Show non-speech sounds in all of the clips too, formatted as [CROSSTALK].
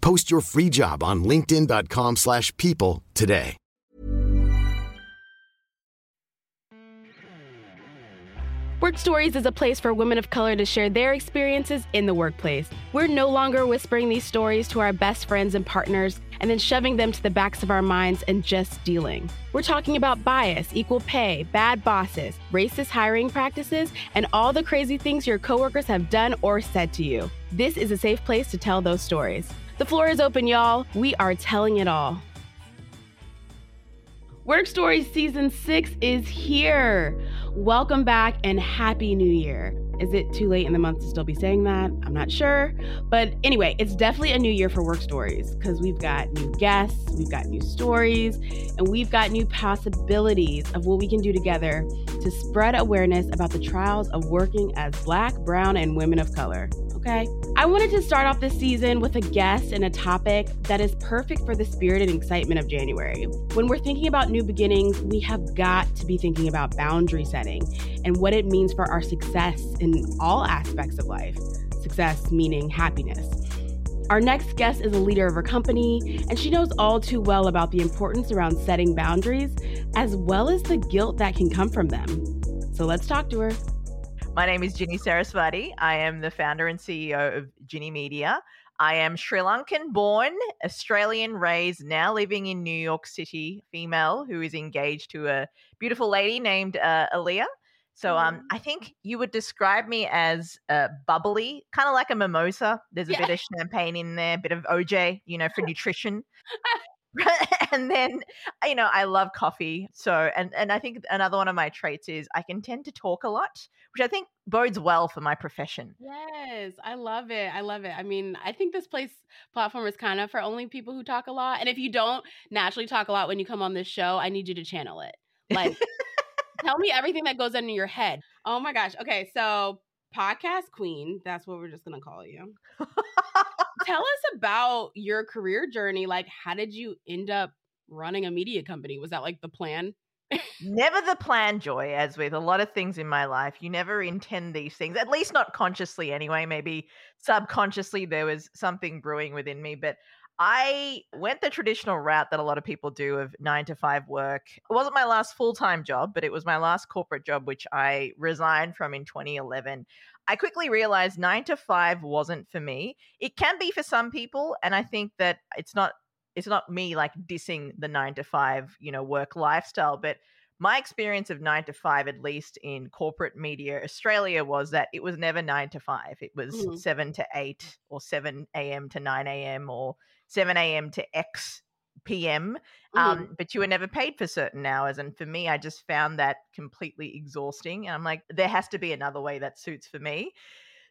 Post your free job on linkedin.com/people slash people today. Work Stories is a place for women of color to share their experiences in the workplace. We're no longer whispering these stories to our best friends and partners and then shoving them to the backs of our minds and just dealing. We're talking about bias, equal pay, bad bosses, racist hiring practices, and all the crazy things your coworkers have done or said to you. This is a safe place to tell those stories. The floor is open, y'all. We are telling it all. Work Stories Season 6 is here. Welcome back and Happy New Year. Is it too late in the month to still be saying that? I'm not sure. But anyway, it's definitely a new year for Work Stories because we've got new guests, we've got new stories, and we've got new possibilities of what we can do together to spread awareness about the trials of working as Black, Brown, and women of color. Okay? I wanted to start off this season with a guest and a topic that is perfect for the spirit and excitement of January. When we're thinking about new beginnings, we have got to be thinking about boundary setting and what it means for our success in all aspects of life. Success meaning happiness. Our next guest is a leader of her company, and she knows all too well about the importance around setting boundaries, as well as the guilt that can come from them. So let's talk to her. My name is Ginni Saraswati. I am the founder and CEO of Ginni Media. I am Sri Lankan born, Australian raised, now living in New York City, female who is engaged to a beautiful lady named uh, Aaliyah. So um, I think you would describe me as uh, bubbly, kind of like a mimosa. There's a Yeah. bit of champagne in there, a bit of OJ, you know, for nutrition. [LAUGHS] [LAUGHS] and then you know i love coffee so and and i think another one of my traits is i can tend to talk a lot which i think bodes well for my profession Yes, I love it. I love it. I mean, I think this place platform is kind of for only people who talk a lot. And if you don't naturally talk a lot when you come on this show, I need you to channel it. Like, [LAUGHS] tell me everything that goes on in your head. Oh my gosh. Okay, so podcast queen, that's what we're just gonna call you. [LAUGHS] tell us about your career journey. Like, how did you end up running a media company? Was that like the plan? never the plan joy as with a lot of things in my life you never intend these things at least not consciously anyway maybe subconsciously there was something brewing within me but I went the traditional route that a lot of people do of nine to five work. It wasn't my last full time job, but it was my last corporate job, which I resigned from in 2011. I quickly realized nine to five wasn't for me. It can be for some people, and I think that it's not it's not me like dissing the nine to five, you know, work lifestyle, but my experience of nine to five, at least in corporate media Australia, was that it was never nine to five. It was Mhm. seven to eight or 7 a.m. to 9 a.m. or 7 a.m. to X p.m. Um, but you were never paid for certain hours. And for me, I just found that completely exhausting. And I'm like, there has to be another way that suits for me.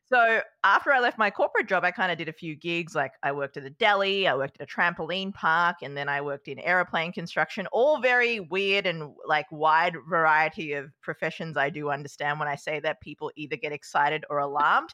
So after I left my corporate job, I kind of did a few gigs. Like I worked at a deli, I worked at a trampoline park, and then I worked in aeroplane construction. All very weird and like wide variety of professions. I do understand when I say that people either get excited or alarmed.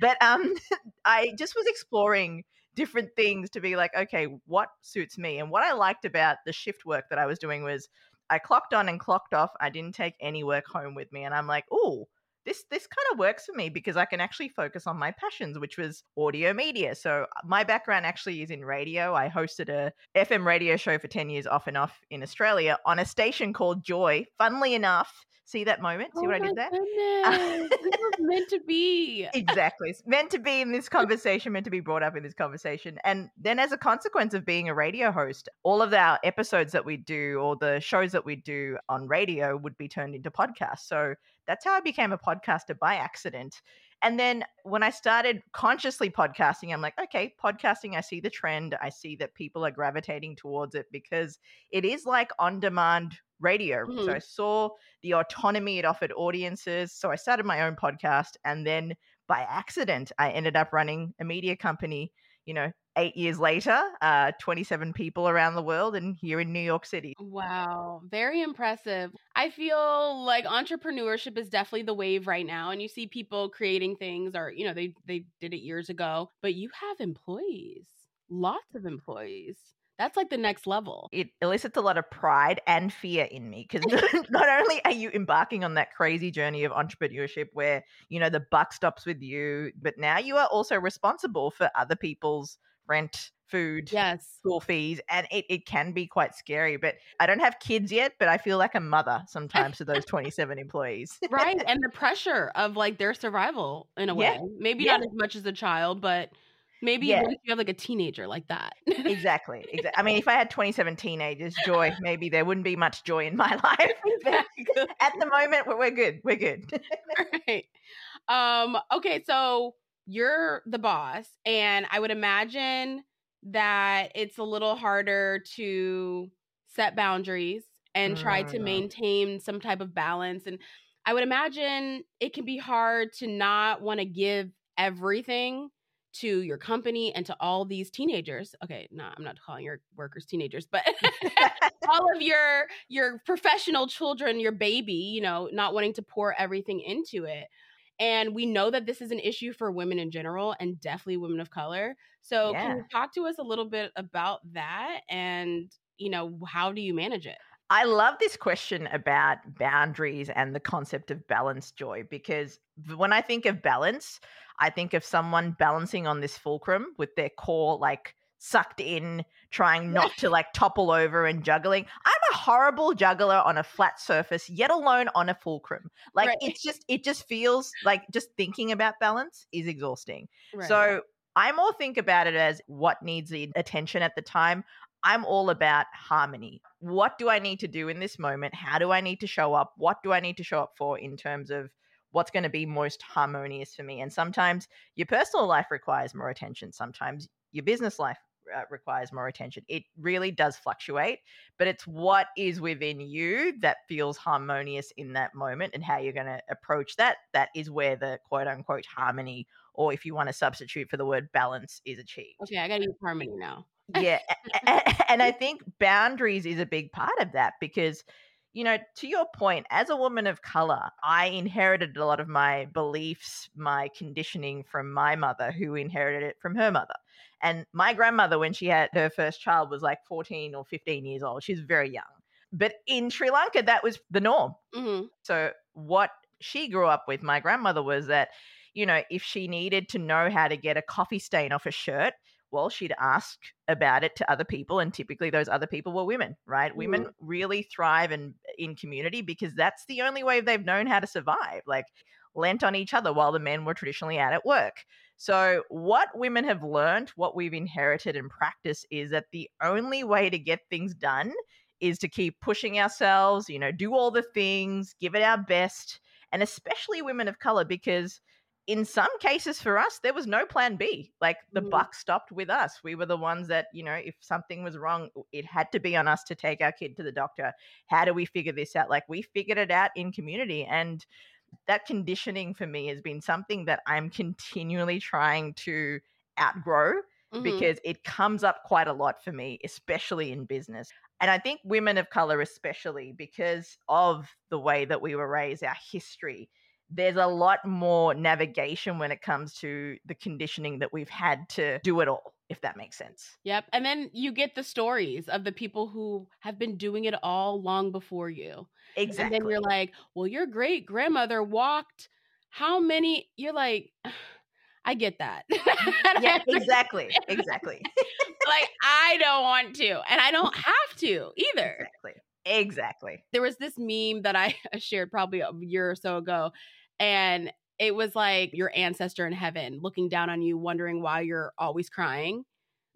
but um, [LAUGHS] I just was exploring different things to be like, okay, what suits me? And what I liked about the shift work that I was doing was I clocked on and clocked off. I didn't take any work home with me, and I'm like, oh this this kind of works for me because I can actually focus on my passions, which was audio media. So uh, my background actually is in radio. I hosted a FM radio show for 10 years off and off in Australia on a station called Joy. Funnily enough, See that moment? See oh what I did there? goodness. this was [LAUGHS] meant to be. exactly. It's meant to be in this [LAUGHS] conversation, meant to be brought up in this conversation. And then, as a consequence of being a radio host, all of our episodes that we do or the shows that we do on radio would be turned into podcasts. So that's how I became a podcaster by accident. And then when I started consciously podcasting, I'm like, okay, podcasting, I see the trend. I see that people are gravitating towards it because it is like on demand radio. Mhm. So I saw the autonomy it offered audiences. So I started my own podcast. And then by accident, I ended up running a media company, you know, eight years later, uh, 27 people around the world and here in New York City. Wow, very impressive. I feel like entrepreneurship is definitely the wave right now and you see people creating things or you know they they did it years ago, but you have employees. Lots of employees. That's like the next level. It elicits a lot of pride and fear in me because [LAUGHS] [LAUGHS] not only are you embarking on that crazy journey of entrepreneurship where, you know, the buck stops with you, but now you are also responsible for other people's rent, food, Yes. school fees, and it, it can be quite scary. But I don't have kids yet, but I feel like a mother sometimes to those [LAUGHS] 27 employees. Right. [LAUGHS] and the pressure of like their survival in a Yeah, way. Maybe yeah. not as much as a child, but maybe Yeah. you have like a teenager like that. exactly. Exactly. I mean, [LAUGHS] if I had 27 teenagers, joy, maybe there wouldn't be much joy in my life. Exactly. at the moment, we're, we're good. We're good. All right. Um, okay, so you're the boss, and I would imagine that it's a little harder to set boundaries and try to Mm. maintain some type of balance. And I would imagine it can be hard to not want to give everything to your company and to all these teenagers. Okay, no, I'm not calling your workers teenagers, but [LAUGHS] all of your your professional children, your baby, you know, not wanting to pour everything into it. And we know that this is an issue for women in general and definitely women of color. So can you talk to us a little bit about that and, you know, how do you manage it? I love this question about boundaries and the concept of balance, Joy, because when I think of balance, I think of someone balancing on this fulcrum with their core like sucked in, trying not to [LAUGHS] like topple over and juggling. I'm a horrible juggler on a flat surface, yet alone on a fulcrum. Like Right. it's just, it just feels like just thinking about balance is exhausting. Right. So I more think about it as what needs the attention at the time. I'm all about harmony. What do I need to do in this moment? How do I need to show up? What do I need to show up for in terms of what's going to be most harmonious for me? And sometimes your personal life requires more attention. Sometimes your business life uh, requires more attention. It really does fluctuate, but it's what is within you that feels harmonious in that moment and how you're going to approach that. That is where the quote unquote harmony, or if you want to substitute for the word balance, is achieved okay, I got to use harmony now. yeah and i think boundaries is a big part of that because you know to your point as a woman of color i inherited a lot of my beliefs my conditioning from my mother who inherited it from her mother and my grandmother when she had her first child was like 14 or 15 years old she's very young but in sri lanka that was the norm hmm so what she grew up with, my grandmother, was that, you know, if she needed to know how to get a coffee stain off a shirt, well, she'd ask about it to other people, and typically those other people were women, right? Women really thrive in in community because that's the only way they've known how to survive. Like lent on each other while the men were traditionally out at work. So, what women have learned, what we've inherited and practiced is that the only way to get things done is to keep pushing ourselves, you know, do all the things, give it our best, and especially women of color, because in some cases for us, there was no plan B. Like the Mhm. buck stopped with us. We were the ones that, you know, if something was wrong, it had to be on us to take our kid to the doctor. How do we figure this out? Like we figured it out in community. And that conditioning for me has been something that I'm continually trying to outgrow Mhm. because it comes up quite a lot for me, especially in business. And I think women of color, especially because of the way that we were raised, our history, there's a lot more navigation when it comes to the conditioning that we've had to do it all, if that makes sense. Yep. And then you get the stories of the people who have been doing it all long before you. Exactly. And then you're like, well, your great grandmother walked how many? You're like, I get that. [LAUGHS] Yeah, exactly. [LAUGHS] Exactly. like, I don't want to, and I don't [LAUGHS] have to either. Exactly. Exactly. There was this meme that I shared probably a year or so ago, and it was like your ancestor in heaven looking down on you, wondering why you're always crying.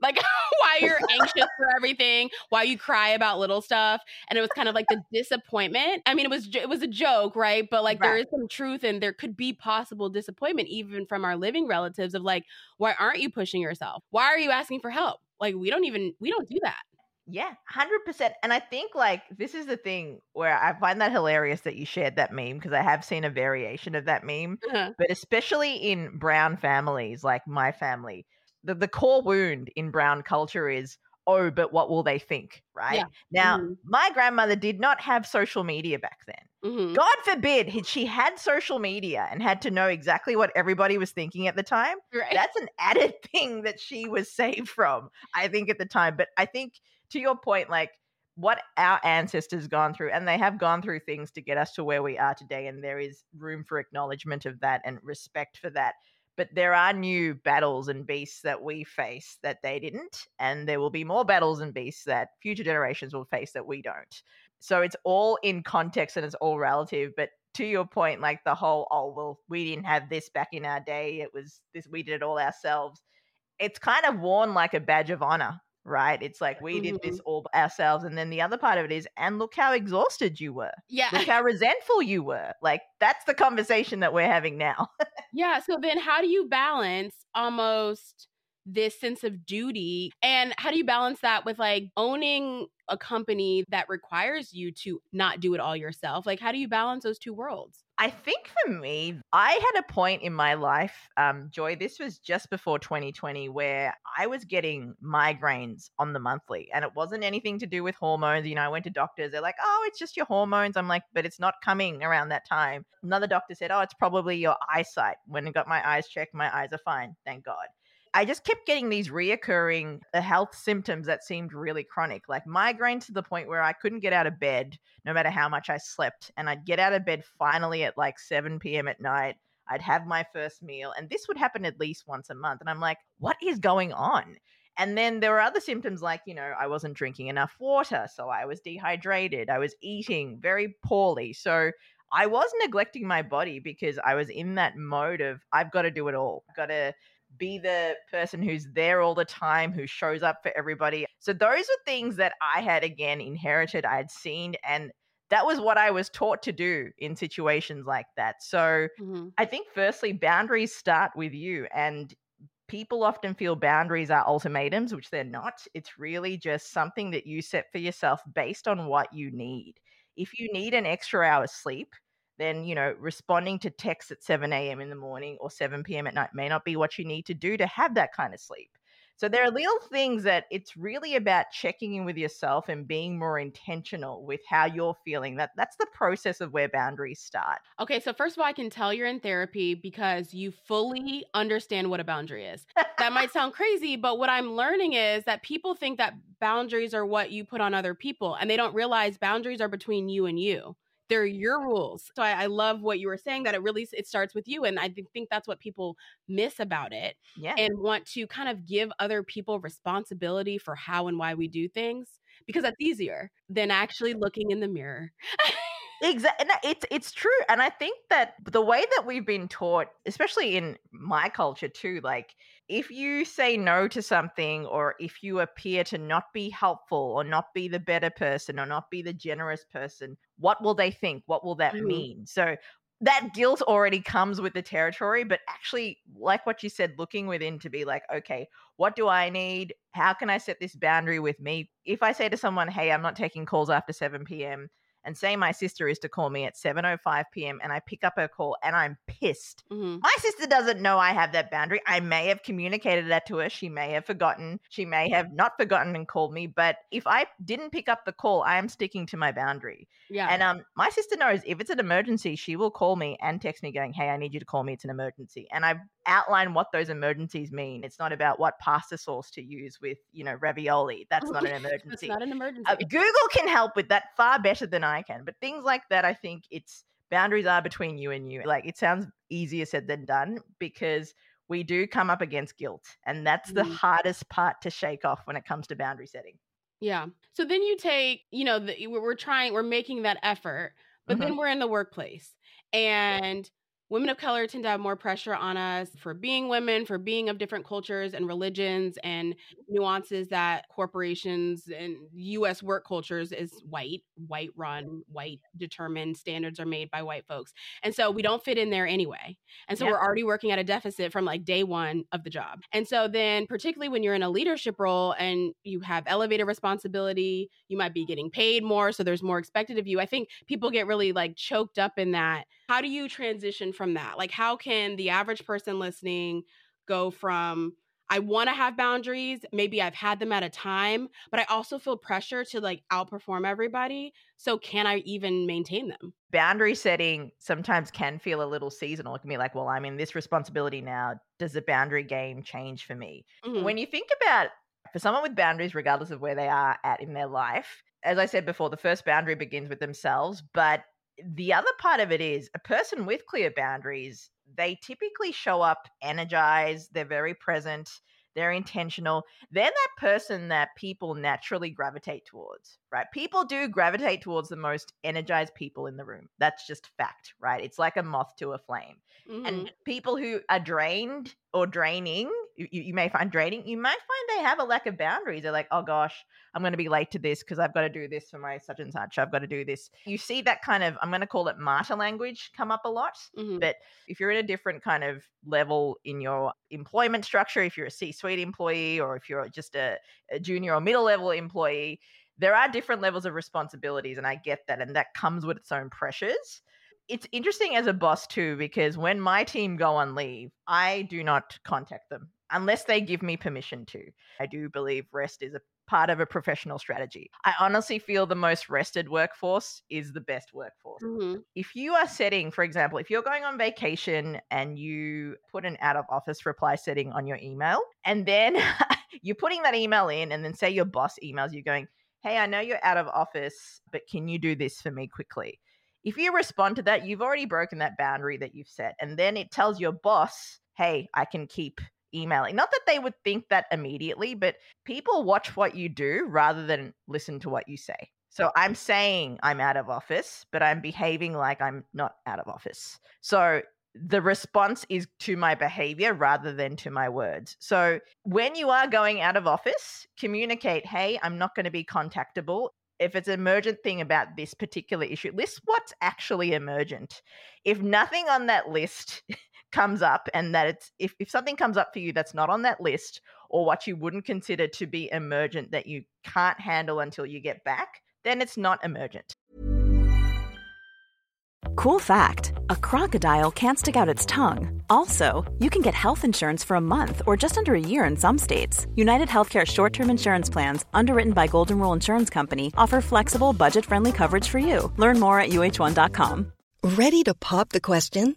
Like [LAUGHS] why you're anxious for everything, why you cry about little stuff, and it was kind of like the disappointment. I mean, it was it was a joke, right? But like right. there is some truth, and there could be possible disappointment even from our living relatives of like, why aren't you pushing yourself? Why are you asking for help? Like we don't even we don't do that. Yeah, 100%. And I think like this is the thing where I find that hilarious that you shared that meme because I have seen a variation of that meme, uh-huh. but especially in brown families like my family, the, the core wound in brown culture is oh, but what will they think? Right. Yeah. Now, mm-hmm. my grandmother did not have social media back then. Mm-hmm. God forbid she had social media and had to know exactly what everybody was thinking at the time. Right. That's an added [LAUGHS] thing that she was saved from, I think, at the time. But I think to your point, like what our ancestors gone through, and they have gone through things to get us to where we are today, and there is room for acknowledgement of that and respect for that. But there are new battles and beasts that we face that they didn't, and there will be more battles and beasts that future generations will face that we don't. So it's all in context and it's all relative. But to your point, like the whole, oh, well, we didn't have this back in our day. It was this, we did it all ourselves. It's kind of worn like a badge of honor right? It's like we did this mm-hmm. all ourselves. And then the other part of it is, and look how exhausted you were. Yeah. Look how resentful you were. Like that's the conversation that we're having now. yeah. So then how do you balance almost this sense of duty and how do you balance that with like owning a company that requires you to not do it all yourself like how do you balance those two worlds I think for me, I had a point in my life, um, Joy, this was just before 2020, where I was getting migraines on the monthly. And it wasn't anything to do with hormones. You know, I went to doctors, they're like, oh, it's just your hormones. I'm like, but it's not coming around that time. Another doctor said, oh, it's probably your eyesight. When I got my eyes checked, my eyes are fine, thank God. I just kept getting these reoccurring uh, health symptoms that seemed really chronic, like migraine to the point where I couldn't get out of bed no matter how much I slept. And I'd get out of bed finally at like 7 p.m. at night. I'd have my first meal, and this would happen at least once a month. And I'm like, what is going on? And then there were other symptoms like, you know, I wasn't drinking enough water. So I was dehydrated. I was eating very poorly. So I was neglecting my body because I was in that mode of, I've got to do it all. I've got to be the person who's there all the time, who shows up for everybody. So those are things that I had again inherited, I had seen, and that was what I was taught to do in situations like that. So mm-hmm. I think, firstly, boundaries start with you. And people often feel boundaries are ultimatums, which they're not. It's really just something that you set for yourself based on what you need. If you need an extra hour's sleep, then you know responding to texts at 7 a.m in the morning or 7 p.m at night may not be what you need to do to have that kind of sleep so there are little things that it's really about checking in with yourself and being more intentional with how you're feeling. That that's the process of where boundaries start. Okay, so first of all, I can tell you're in therapy because you fully understand what a boundary is. that might sound crazy, but what I'm learning is that people think that boundaries are what you put on other people and they don't realize boundaries are between you and you they're your rules. So I, I, love what you were saying that it really it starts with you, and I think that's what people miss about it. Yeah, and want to kind of give other people responsibility for how and why we do things because that's easier than actually looking in the mirror. [LAUGHS] exactly it's it's true and i think that the way that we've been taught especially in my culture too like if you say no to something or if you appear to not be helpful or not be the better person or not be the generous person what will they think? What will that mm. mean? So that guilt already comes with the territory but actually like what you said looking within to be like okay what do i need? How can i set this boundary with me? If i say to someone hey i'm not taking calls after 7 p.m and say my sister is to call me at 7:05 p.m. and I pick up her call and I'm pissed. Mm-hmm. My sister doesn't know I have that boundary. I may have communicated that to her. She may have forgotten. She may have not forgotten and called me, but if I didn't pick up the call, I am sticking to my boundary. Yeah. And um my sister knows if it's an emergency, she will call me and text me going, "Hey, I need you to call me. It's an emergency." And I outline what those emergencies mean. It's not about what pasta sauce to use with, you know, ravioli. That's not an [LAUGHS] emergency. That's not an emergency. Uh, Google can help with that far better than I can. But things like that, I think it's boundaries are between you and you. Like it sounds easier said than done because we do come up against guilt. And that's mm. the hardest part to shake off when it comes to boundary setting. Yeah. So then you take, you know, the, we're trying, we're making that effort, but mm-hmm. then we're in the workplace and women of color tend to have more pressure on us for being women, for being of different cultures and religions and nuances that corporations and US work cultures is white, white run, white determined standards are made by white folks. And so we don't fit in there anyway. And so yep. we're already working at a deficit from like day 1 of the job. And so then particularly when you're in a leadership role and you have elevated responsibility, you might be getting paid more so there's more expected of you. I think people get really like choked up in that how do you transition from that? Like, how can the average person listening go from, I want to have boundaries, maybe I've had them at a time, but I also feel pressure to like outperform everybody. So, can I even maintain them? Boundary setting sometimes can feel a little seasonal. It can be like, well, I'm in this responsibility now. Does the boundary game change for me? Mm-hmm. When you think about for someone with boundaries, regardless of where they are at in their life, as I said before, the first boundary begins with themselves, but the other part of it is a person with clear boundaries, they typically show up energized, they're very present, they're intentional. They're that person that people naturally gravitate towards, right? People do gravitate towards the most energized people in the room. That's just fact, right? It's like a moth to a flame. Mm-hmm. And people who are drained or draining, you, you may find draining, you might find they have a lack of boundaries. They're like, oh gosh, I'm going to be late to this because I've got to do this for my such and such. I've got to do this. You see that kind of, I'm going to call it martyr language come up a lot. Mm-hmm. But if you're in a different kind of level in your employment structure, if you're a C suite employee or if you're just a, a junior or middle level employee, there are different levels of responsibilities. And I get that. And that comes with its own pressures it's interesting as a boss too because when my team go on leave i do not contact them unless they give me permission to i do believe rest is a part of a professional strategy i honestly feel the most rested workforce is the best workforce mm-hmm. if you are setting for example if you're going on vacation and you put an out of office reply setting on your email and then [LAUGHS] you're putting that email in and then say your boss emails you going hey i know you're out of office but can you do this for me quickly if you respond to that, you've already broken that boundary that you've set. And then it tells your boss, hey, I can keep emailing. Not that they would think that immediately, but people watch what you do rather than listen to what you say. So I'm saying I'm out of office, but I'm behaving like I'm not out of office. So the response is to my behavior rather than to my words. So when you are going out of office, communicate, hey, I'm not going to be contactable if it's an emergent thing about this particular issue, list what's actually emergent. If nothing on that list [LAUGHS] comes up and that it's if, if something comes up for you that's not on that list or what you wouldn't consider to be emergent that you can't handle until you get back, then it's not emergent. Cool fact a crocodile can't stick out its tongue. Also, you can get health insurance for a month or just under a year in some states. United Healthcare short term insurance plans, underwritten by Golden Rule Insurance Company, offer flexible, budget friendly coverage for you. Learn more at uh1.com. Ready to pop the question?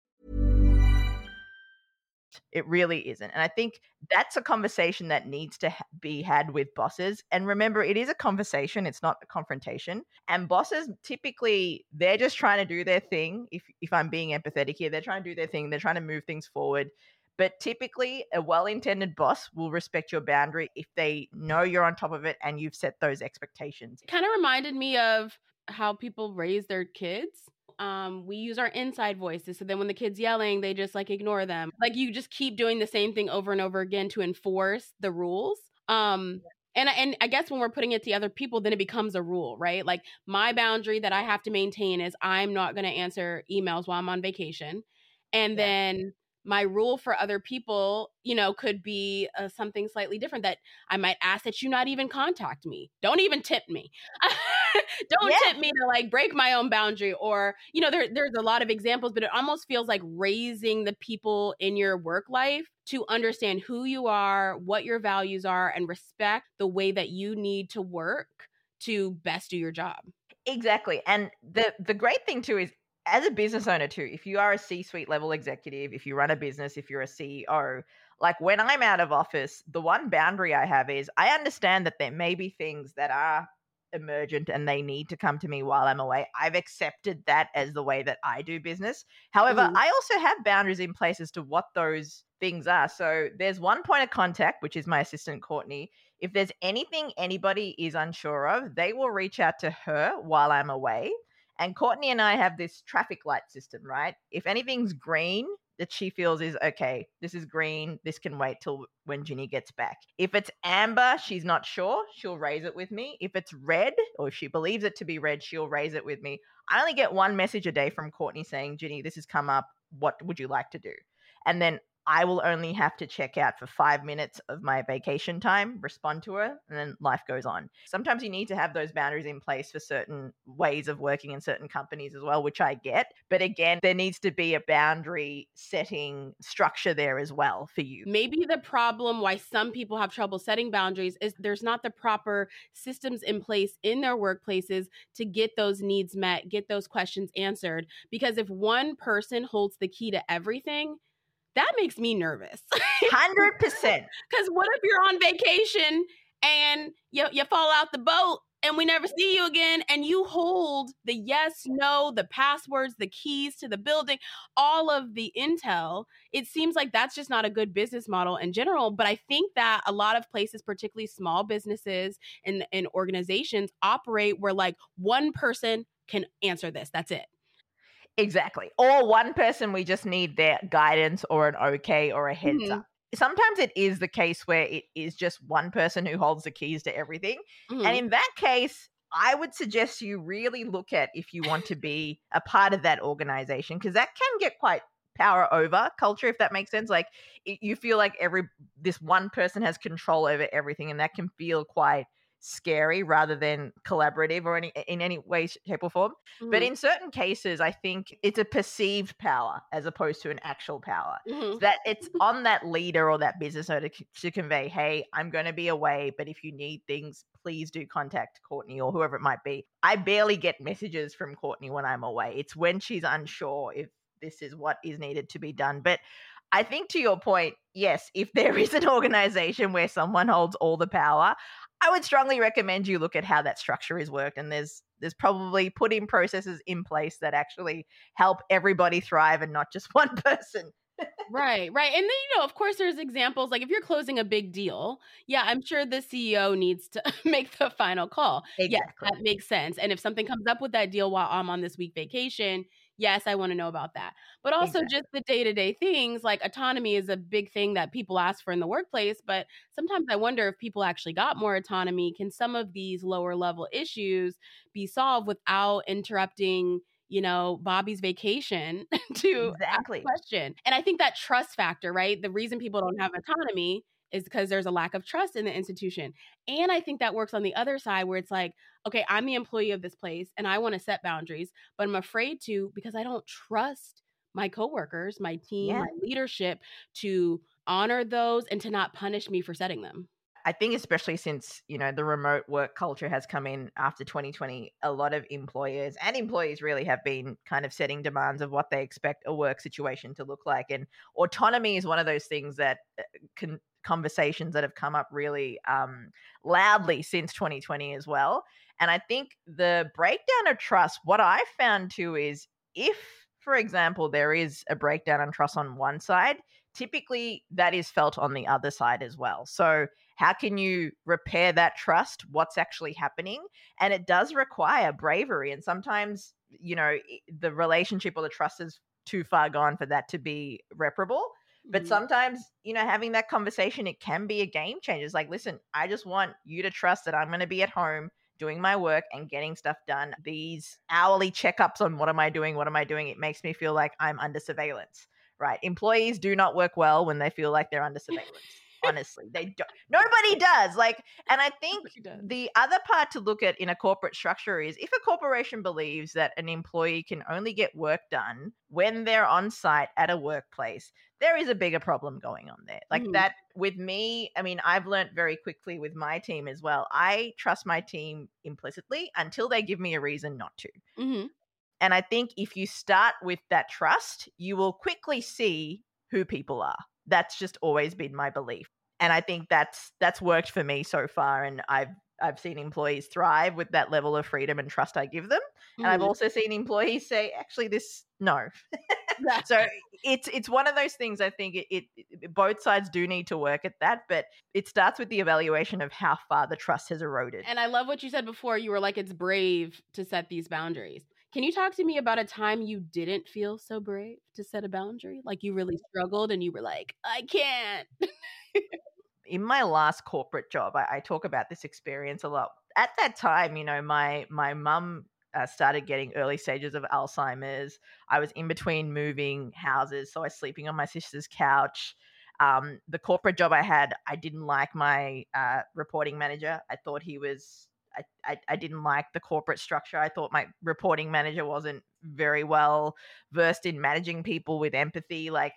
It really isn't. And I think that's a conversation that needs to ha- be had with bosses. And remember, it is a conversation, it's not a confrontation. And bosses typically, they're just trying to do their thing. If, if I'm being empathetic here, they're trying to do their thing, they're trying to move things forward. But typically, a well intended boss will respect your boundary if they know you're on top of it and you've set those expectations. Kind of reminded me of how people raise their kids um, we use our inside voices. So then when the kid's yelling, they just like ignore them. Like you just keep doing the same thing over and over again to enforce the rules. Um, and and I guess when we're putting it to other people, then it becomes a rule, right? Like my boundary that I have to maintain is I'm not going to answer emails while I'm on vacation. And yeah. then my rule for other people, you know, could be uh, something slightly different that I might ask that you not even contact me. Don't even tip me. [LAUGHS] [LAUGHS] Don't yeah. tip me to like break my own boundary or, you know, there, there's a lot of examples, but it almost feels like raising the people in your work life to understand who you are, what your values are, and respect the way that you need to work to best do your job. Exactly. And the the great thing too is as a business owner too, if you are a C-suite level executive, if you run a business, if you're a CEO, like when I'm out of office, the one boundary I have is I understand that there may be things that are emergent and they need to come to me while I'm away. I've accepted that as the way that I do business. However, mm. I also have boundaries in place as to what those things are. So there's one point of contact, which is my assistant, Courtney. If there's anything anybody is unsure of, they will reach out to her while I'm away. And Courtney and I have this traffic light system, right? If anything's green, that she feels is okay, this is green, this can wait till when Ginni gets back. If it's amber, she's not sure, she'll raise it with me. If it's red, or if she believes it to be red, she'll raise it with me. I only get one message a day from Courtney saying, Ginni, this has come up. What would you like to do? And then I will only have to check out for five minutes of my vacation time, respond to her, and then life goes on. Sometimes you need to have those boundaries in place for certain ways of working in certain companies as well, which I get. But again, there needs to be a boundary setting structure there as well for you. Maybe the problem why some people have trouble setting boundaries is there's not the proper systems in place in their workplaces to get those needs met, get those questions answered. Because if one person holds the key to everything, that makes me nervous. 100%. Because [LAUGHS] what if you're on vacation and you, you fall out the boat and we never see you again and you hold the yes no the passwords the keys to the building all of the intel it seems like that's just not a good business model in general but i think that a lot of places particularly small businesses and, and organizations operate where like one person can answer this that's it Exactly. Or one person, we just need their guidance or an okay or a heads mm-hmm. up. Sometimes it is the case where it is just one person who holds the keys to everything. Mm-hmm. And in that case, I would suggest you really look at if you want to be a part of that organization because that can get quite power over culture if that makes sense like you feel like every this one person has control over everything and that can feel quite scary rather than collaborative or any in any way shape or form mm-hmm. but in certain cases i think it's a perceived power as opposed to an actual power mm-hmm. so that it's [LAUGHS] on that leader or that business owner to, to convey hey i'm going to be away but if you need things please do contact courtney or whoever it might be i barely get messages from courtney when i'm away it's when she's unsure if this is what is needed to be done but I think to your point, yes, if there [LAUGHS] is an organization where someone holds all the power, I would strongly recommend you look at how that structure is worked. And there's there's probably putting processes in place that actually help everybody thrive and not just [LAUGHS] one person. right, right. And then, you know, of course, there's examples like if you're closing a big deal, yeah, I'm sure the CEO needs to [LAUGHS] make the final call. Exactly. Yeah, that makes sense. And if something comes up with that deal while I'm on this week vacation, yes, I want to know about that. But also exactly. just the day to day things like autonomy is a big thing that people ask for in the workplace. But sometimes I wonder if people actually got more autonomy, can some of these lower level issues be solved without interrupting? you know bobby's vacation [LAUGHS] to exactly question and i think that trust factor right the reason people don't have autonomy is because there's a lack of trust in the institution. And I think that works on the other side where it's like, okay, I'm the employee of this place and I want to set boundaries, but I'm afraid to because I don't trust my coworkers, my team, yeah. my leadership to honor those and to not punish me for setting them. I think especially since, you know, the remote work culture has come in after 2020, a lot of employers and employees really have been kind of setting demands of what they expect a work situation to look like and autonomy is one of those things that uh, can conversations that have come up really um, loudly since 2020 as well. And I think the breakdown of trust, what I found too is if, for example, there is a breakdown on trust on one side, typically that is felt on the other side as well. So, how can you repair that trust? What's actually happening? And it does require bravery. And sometimes, you know, the relationship or the trust is too far gone for that to be reparable. But mm-hmm. sometimes, you know, having that conversation, it can be a game changer. It's like, listen, I just want you to trust that I'm going to be at home doing my work and getting stuff done. These hourly checkups on what am I doing? What am I doing? It makes me feel like I'm under surveillance, right? Employees do not work well when they feel like they're under surveillance. Honestly. They don't. Nobody does. Like, and I think the other part to look at in a corporate structure is if a corporation believes that an employee can only get work done when they're on site at a workplace, there is a bigger problem going on there. Like mm. that with me, I mean, I've learned very quickly with my team as well. I trust my team implicitly until they give me a reason not to. Mm-hmm. And I think if you start with that trust, you will quickly see who people are. That's just always been my belief. And I think that's that's worked for me so far and I've I've seen employees thrive with that level of freedom and trust I give them. And mm. I've also seen employees say, actually, this no. [LAUGHS] so it's it's one of those things. I think it, it, it, both sides do need to work at that, but it starts with the evaluation of how far the trust has eroded. And I love what you said before. You were like, it's brave to set these boundaries. Can you talk to me about a time you didn't feel so brave to set a boundary? Like you really struggled and you were like, I can't. In my last corporate job, I, I, talk about this experience a lot. At that time, you know, my my mum uh, started getting early stages of Alzheimer's. I was in between moving houses, so I was sleeping on my sister's couch. Um, the corporate job I had, I didn't like my uh, reporting manager. I thought he was I, I, didn't like the corporate structure. I thought my reporting manager wasn't very well versed in managing people with empathy. Like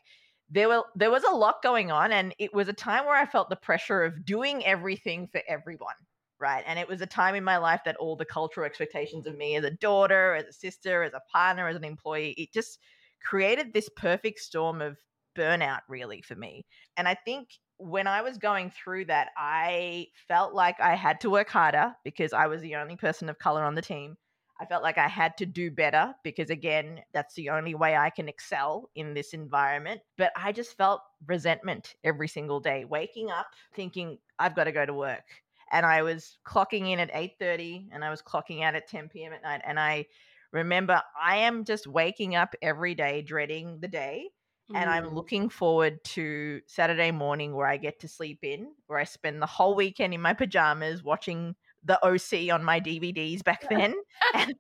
there were there was a lot going on, and it was a time where I felt the pressure of doing everything for everyone. Right. And it was a time in my life that all the cultural expectations of me as a daughter, as a sister, as a partner, as an employee, it just created this perfect storm of burnout really for me. And I think when I was going through that, I felt like I had to work harder because I was the only person of color on the team. I felt like I had to do better because, again, that's the only way I can excel in this environment. But I just felt resentment every single day, waking up thinking, I've got to go to work. And I was clocking in at 8:30 and I was clocking out at 10 p.m. at night. And I remember I am just waking up every day dreading the day and I'm mm. looking forward to Saturday morning where I get to sleep in, where I spend the whole weekend in my pajamas watching the OC on my DVDs back then. [LAUGHS] [LAUGHS] and,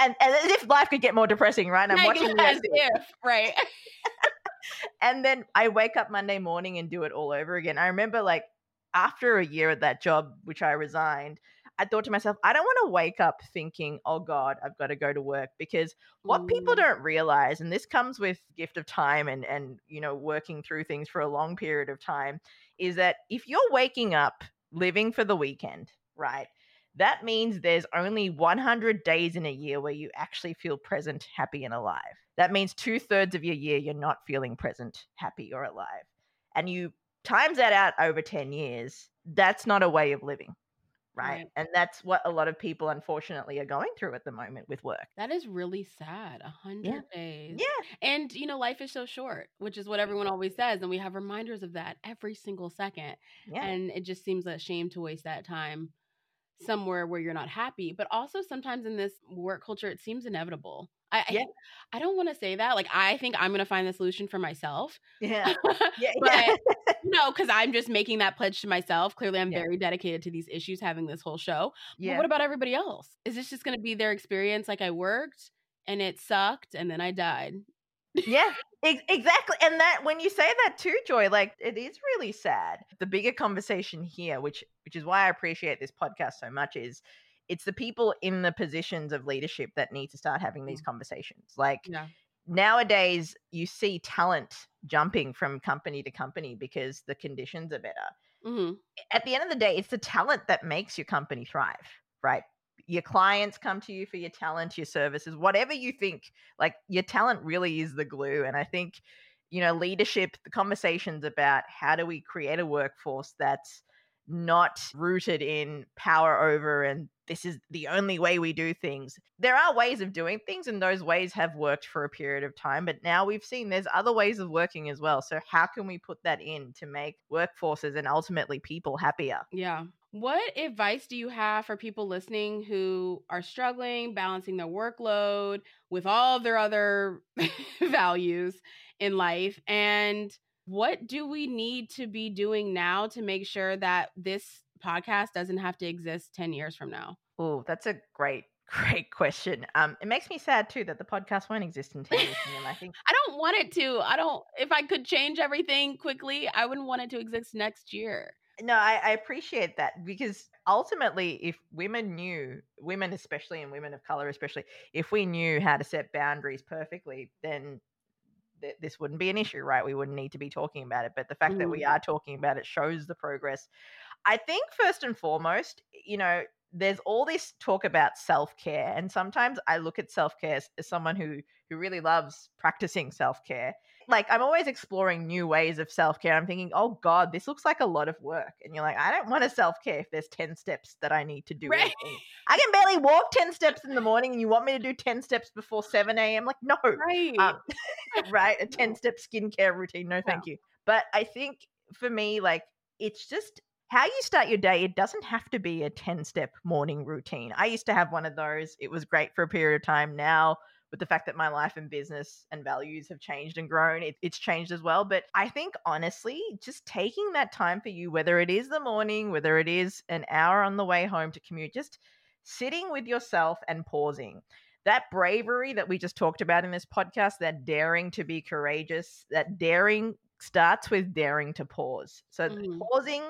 and, and, as if life could get more depressing, right? I'm watching as if, right. [LAUGHS] and then I wake up Monday morning and do it all over again. I remember like after a year at that job, which I resigned, I thought to myself, I don't want to wake up thinking, oh God, I've got to go to work. Because what mm. people don't realize, and this comes with gift of time and and you know, working through things for a long period of time, is that if you're waking up living for the weekend, right? That means there's only 100 days in a year where you actually feel present, happy, and alive. That means two thirds of your year you're not feeling present, happy, or alive. And you times that out over 10 years, that's not a way of living right? right? And that's what a lot of people unfortunately are going through at the moment with work. That is really sad. A hundred yeah. days. Yeah. And you know, life is so short, which is what everyone always says. And we have reminders of that every single second. Yeah. And it just seems a shame to waste that time somewhere where you're not happy. But also sometimes in this work culture, it seems inevitable. I, yeah. I, I don't want to say that. Like, I think I'm going to find the solution for myself. Yeah. [LAUGHS] yeah. but, you [LAUGHS] know, because I'm just making that pledge to myself. Clearly, I'm yeah. very dedicated to these issues, having this whole show. Yeah. But what about everybody else? Is this just going to be their experience? Like, I worked and it sucked and then I died. yeah, exactly. And that when you say that too, Joy, like it is really sad. The bigger conversation here, which which is why I appreciate this podcast so much, is it's the people in the positions of leadership that need to start having these mm. conversations. Like yeah. nowadays, you see talent jumping from company to company because the conditions are better. Mm-hmm. At the end of the day, it's the talent that makes your company thrive, right? Your clients come to you for your talent, your services, whatever you think. Like your talent really is the glue. And I think, you know, leadership, the conversations about how do we create a workforce that's not rooted in power over and this is the only way we do things. There are ways of doing things, and those ways have worked for a period of time. But now we've seen there's other ways of working as well. So, how can we put that in to make workforces and ultimately people happier? Yeah. What advice do you have for people listening who are struggling balancing their workload with all of their other [LAUGHS] values in life? And what do we need to be doing now to make sure that this podcast doesn't have to exist 10 years from now? Oh, that's a great [LAUGHS] Great question. Um, it makes me sad too that the podcast won't exist in ten years. And I think [LAUGHS] I don't want it to. I don't. If I could change everything quickly, I wouldn't want it to exist next year. No, I, I appreciate that because ultimately, if women knew, women especially, and women of color especially, if we knew how to set boundaries perfectly, then th- this wouldn't be an issue, right? We wouldn't need to be talking about it. But the fact that we mm. are talking about it shows the progress. I think first and foremost, you know, there's all this talk about self-care and sometimes i look at self-care as, as someone who who really loves practicing self-care. Like i'm always exploring new ways of self-care. I'm thinking oh god this looks like a lot of work. And you're like i don't want to self-care if there's 10 steps that i need to do Right. i can barely walk 10 steps in the morning and you want me to do 10 steps before 7 a.m like no. Right. um, [LAUGHS] [LAUGHS] right? A 10 step skincare routine no. thank you. But i think for me like it's just how you start your day it doesn't have to be a 10 step morning routine i used to have one of those it was great for a period of time now with the fact that my life and business and values have changed and grown it, it's changed as well but i think honestly just taking that time for you whether it is the morning whether it is an hour on the way home to commute just sitting with yourself and pausing that bravery that we just talked about in this podcast, that daring to be courageous, that daring starts with daring to pause. So Mhm. pausing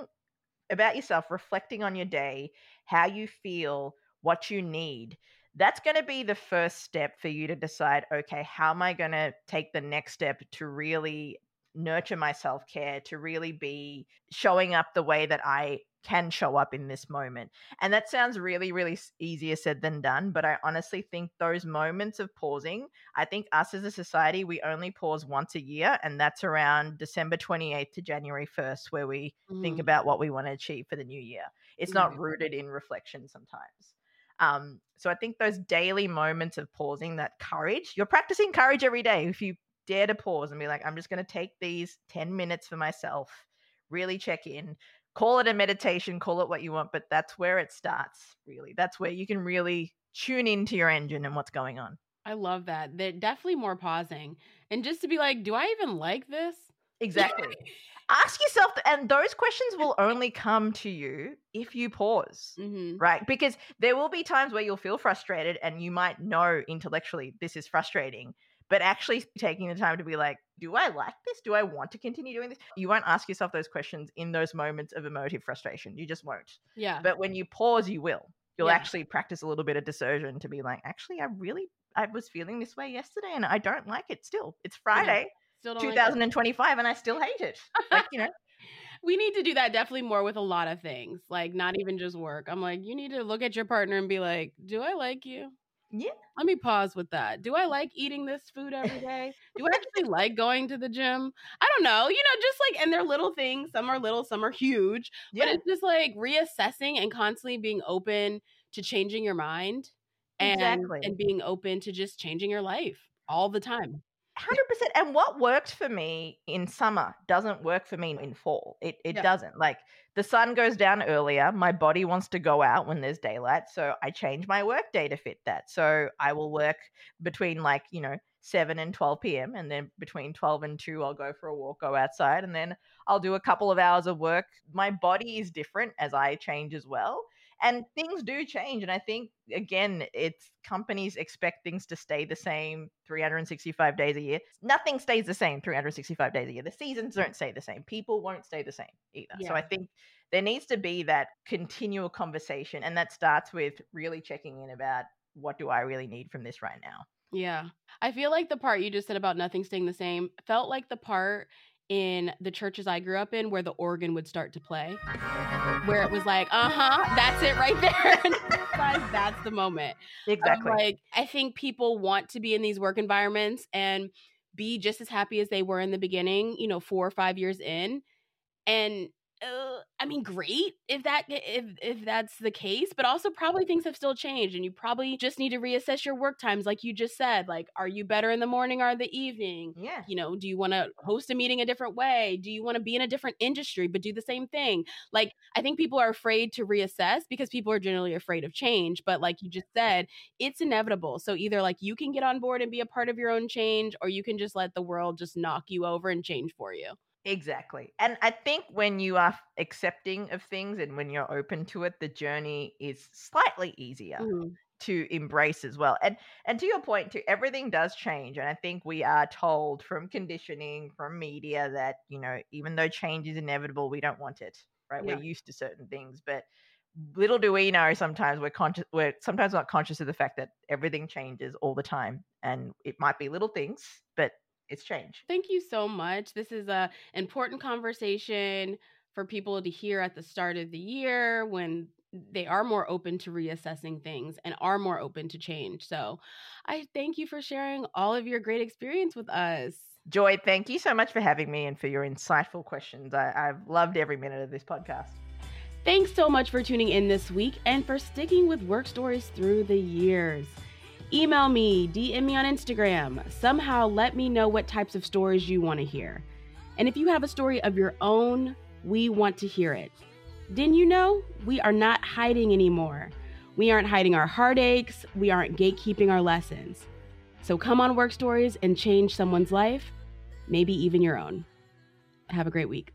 about yourself, reflecting on your day, how you feel, what you need. That's going to be the first step for you to decide, okay, how am I going to take the next step to really nurture my self care, to really be showing up the way that I can show up in this moment. And that sounds really, really easier said than done. But I honestly think those moments of pausing, I think us as a society, we only pause once a year, and that's around December 28th to January 1st, where we think Mhm. about what we want to achieve for the new year. It's not rooted in reflection sometimes. Um, so I think those daily moments of pausing, that courage, you're practicing courage every day. If you dare to pause and be like, I'm just going to take these 10 minutes for myself, really check in, call it a meditation, call it what you want, but that's where it starts, really. That's where you can really tune into your engine and what's going on. I love that. They're definitely more pausing. And just to be like, do I even like this? Exactly. [LAUGHS] Ask yourself, and those questions will only come to you if you pause. hmm right? Because there will be times where you'll feel frustrated and you might know intellectually this is frustrating, but actually taking the time to be like, do I like this? Do I want to continue doing this? You won't ask yourself those questions in those moments of emotive frustration. You just won't. Yeah. But when you pause, you will. You'll Yeah. actually practice a little bit of discernment to be like, actually, I really. I was feeling this way yesterday and I don't like it still. It's Friday, Still don't like it. 2025, and I still hate it. Like, you know, [LAUGHS] we need to do that definitely more with a lot of things, like not even just work. I'm like, you need to look at your partner and be like, do I like you? Yeah. Let me pause with that. Do I like eating this food every day? Do I actually like going to the gym? I don't know. You know, just like, and they're little things. Some are little, some are huge. But it's just like reassessing and constantly being open to changing your mind and, Exactly. and being open to just changing your life all the time. Hundred percent. And what worked for me in summer doesn't work for me in fall. It it Yeah. doesn't. Like the sun goes down earlier. My body wants to go out when there's daylight, so I change my work day to fit that. So I will work between like you know seven and twelve p.m. and then between twelve and two, I'll go for a walk, go outside, and then I'll do a couple of hours of work. My body is different as I change as well. And things do change. And I think, again, it's companies expect things to stay the same 365 days a year. Nothing stays the same 365 days a year. The seasons don't stay the same. People won't stay the same either. So I think there needs to be that continual conversation. And that starts with really checking in about what do I really need from this right now? Yeah. I feel like the part you just said about nothing staying the same felt like the part in the churches I grew up in where the organ would start to play, where it was like, uh huh, that's it right there. [LAUGHS] And you realize that's the moment. Exactly. like, I think people want to be in these work environments and be just as happy as they were in the beginning, you know, four or five years in. And uh, I mean, great if that if if that's the case, but also probably things have still changed, and you probably just need to reassess your work times, like you just said. Like, are you better in the morning or the evening? yeah. You know, do you want to host a meeting a different way? Do you want to be in a different industry but do the same thing? Like, I think people are afraid to reassess because people are generally afraid of change. But like you just said, it's inevitable. So either like you can get on board and be a part of your own change, or you can just let the world just knock you over and change for you. Exactly. And I think when you are accepting of things and when you're open to it, the journey is slightly easier. Mhm. to embrace as well. And and to your point too, everything does change. And I think we are told from conditioning, from media that, you know, even though change is inevitable, we don't want it. Right. Yeah. We're used to certain things. But little do we know sometimes we're conscious we're sometimes not conscious of the fact that everything changes all the time. And it might be little things, but it's change. Thank you so much. This is a important conversation for people to hear at the start of the year when they are more open to reassessing things and are more open to change. So I thank you for sharing all of your great experience with us. Joy, thank you so much for having me and for your insightful questions. I, have loved every minute of this podcast. Thanks so much for tuning in this week and for sticking with work stories through the years. Email me, DM me on Instagram. Somehow let me know what types of stories you want to hear. And if you have a story of your own, we want to hear it. Didn't you know? We are not hiding anymore. We aren't hiding our heartaches. We aren't gatekeeping our lessons. So come on, Work Stories, and change someone's life, maybe even your own. Have a great week.